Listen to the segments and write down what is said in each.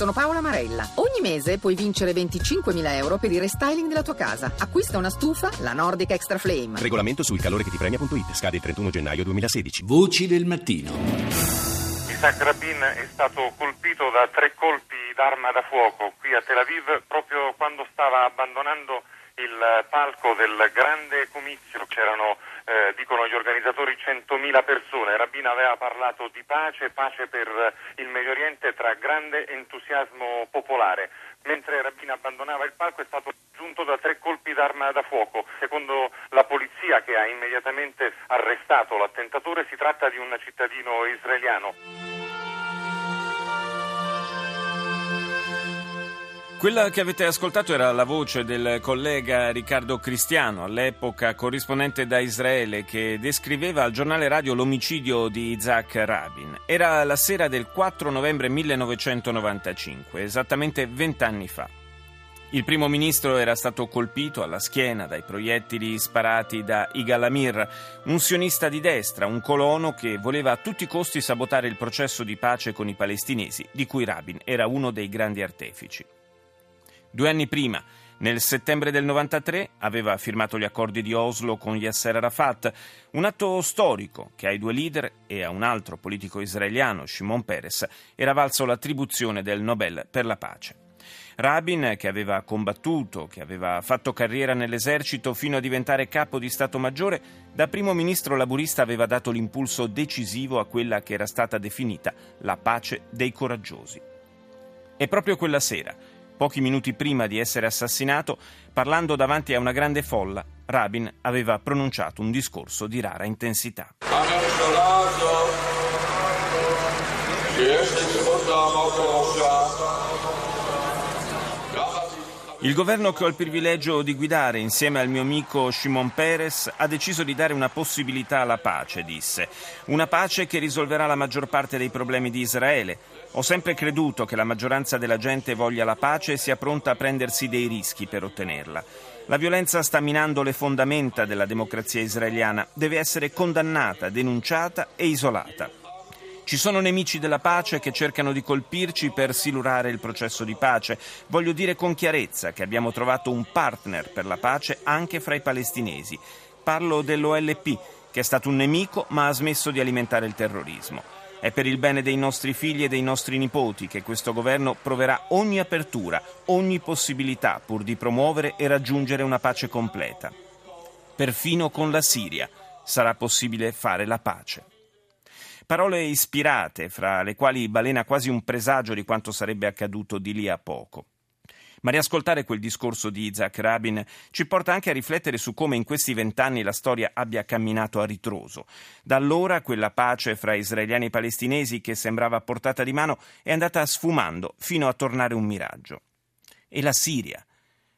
sono Paola Marella. Ogni mese puoi vincere 25.000 euro per il restyling della tua casa. Acquista una stufa, la Nordic Extra Flame. Regolamento sul calore che ti premia.it. Scade il 31 gennaio 2016. Voci del mattino. Isaac Rabin è stato colpito da tre colpi d'arma da fuoco qui a Tel Aviv proprio quando stava abbandonando il palco del grande comizio. C'erano eh, dicono gli organizzatori 100.000 persone. Rabin aveva parlato di pace, pace per il Medio Oriente tra grande entusiasmo popolare. Mentre Rabin abbandonava il palco è stato giunto da tre colpi d'arma da fuoco. Secondo la polizia che ha immediatamente arrestato l'attentatore si tratta di un cittadino israeliano. Quella che avete ascoltato era la voce del collega Riccardo Cristiano, all'epoca corrispondente da Israele, che descriveva al giornale radio l'omicidio di Isaac Rabin. Era la sera del 4 novembre 1995, esattamente vent'anni fa. Il primo ministro era stato colpito alla schiena dai proiettili sparati da Igal Amir, un sionista di destra, un colono che voleva a tutti i costi sabotare il processo di pace con i palestinesi, di cui Rabin era uno dei grandi artefici. Due anni prima, nel settembre del 93, aveva firmato gli accordi di Oslo con Yasser Arafat, un atto storico che ai due leader e a un altro politico israeliano, Shimon Peres, era valso l'attribuzione del Nobel per la pace. Rabin, che aveva combattuto, che aveva fatto carriera nell'esercito fino a diventare capo di Stato Maggiore, da primo ministro laburista aveva dato l'impulso decisivo a quella che era stata definita la pace dei coraggiosi. E proprio quella sera, Pochi minuti prima di essere assassinato, parlando davanti a una grande folla, Rabin aveva pronunciato un discorso di rara intensità. Il governo che ho il privilegio di guidare insieme al mio amico Shimon Peres ha deciso di dare una possibilità alla pace, disse. Una pace che risolverà la maggior parte dei problemi di Israele. Ho sempre creduto che la maggioranza della gente voglia la pace e sia pronta a prendersi dei rischi per ottenerla. La violenza sta minando le fondamenta della democrazia israeliana, deve essere condannata, denunciata e isolata. Ci sono nemici della pace che cercano di colpirci per silurare il processo di pace. Voglio dire con chiarezza che abbiamo trovato un partner per la pace anche fra i palestinesi. Parlo dell'OLP, che è stato un nemico ma ha smesso di alimentare il terrorismo. È per il bene dei nostri figli e dei nostri nipoti che questo governo proverà ogni apertura, ogni possibilità pur di promuovere e raggiungere una pace completa. Perfino con la Siria sarà possibile fare la pace. Parole ispirate, fra le quali balena quasi un presagio di quanto sarebbe accaduto di lì a poco. Ma riascoltare quel discorso di Isaac Rabin ci porta anche a riflettere su come in questi vent'anni la storia abbia camminato a ritroso. Da allora quella pace fra israeliani e palestinesi che sembrava a portata di mano è andata sfumando fino a tornare un miraggio. E la Siria,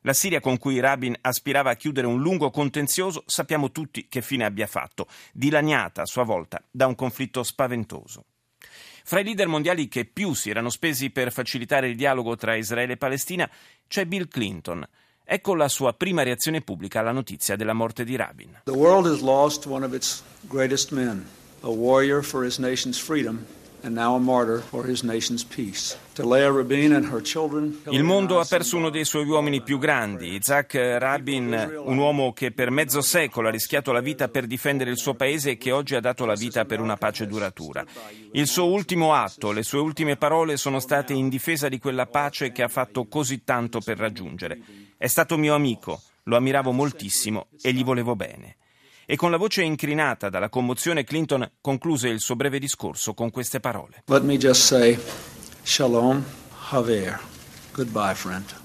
la Siria con cui Rabin aspirava a chiudere un lungo contenzioso sappiamo tutti che fine abbia fatto, dilaniata a sua volta da un conflitto spaventoso. Fra i leader mondiali che più si erano spesi per facilitare il dialogo tra Israele e Palestina c'è Bill Clinton. Ecco la sua prima reazione pubblica alla notizia della morte di Rabin. The world has lost one of its greatest men, a warrior for his nation's freedom il mondo ha perso uno dei suoi uomini più grandi, Isaac Rabin, un uomo che per mezzo secolo ha rischiato la vita per difendere il suo paese e che oggi ha dato la vita per una pace duratura. Il suo ultimo atto, le sue ultime parole sono state in difesa di quella pace che ha fatto così tanto per raggiungere. È stato mio amico, lo ammiravo moltissimo e gli volevo bene e con la voce incrinata dalla commozione Clinton concluse il suo breve discorso con queste parole. Let me just say, shalom, haver. Goodbye, friend.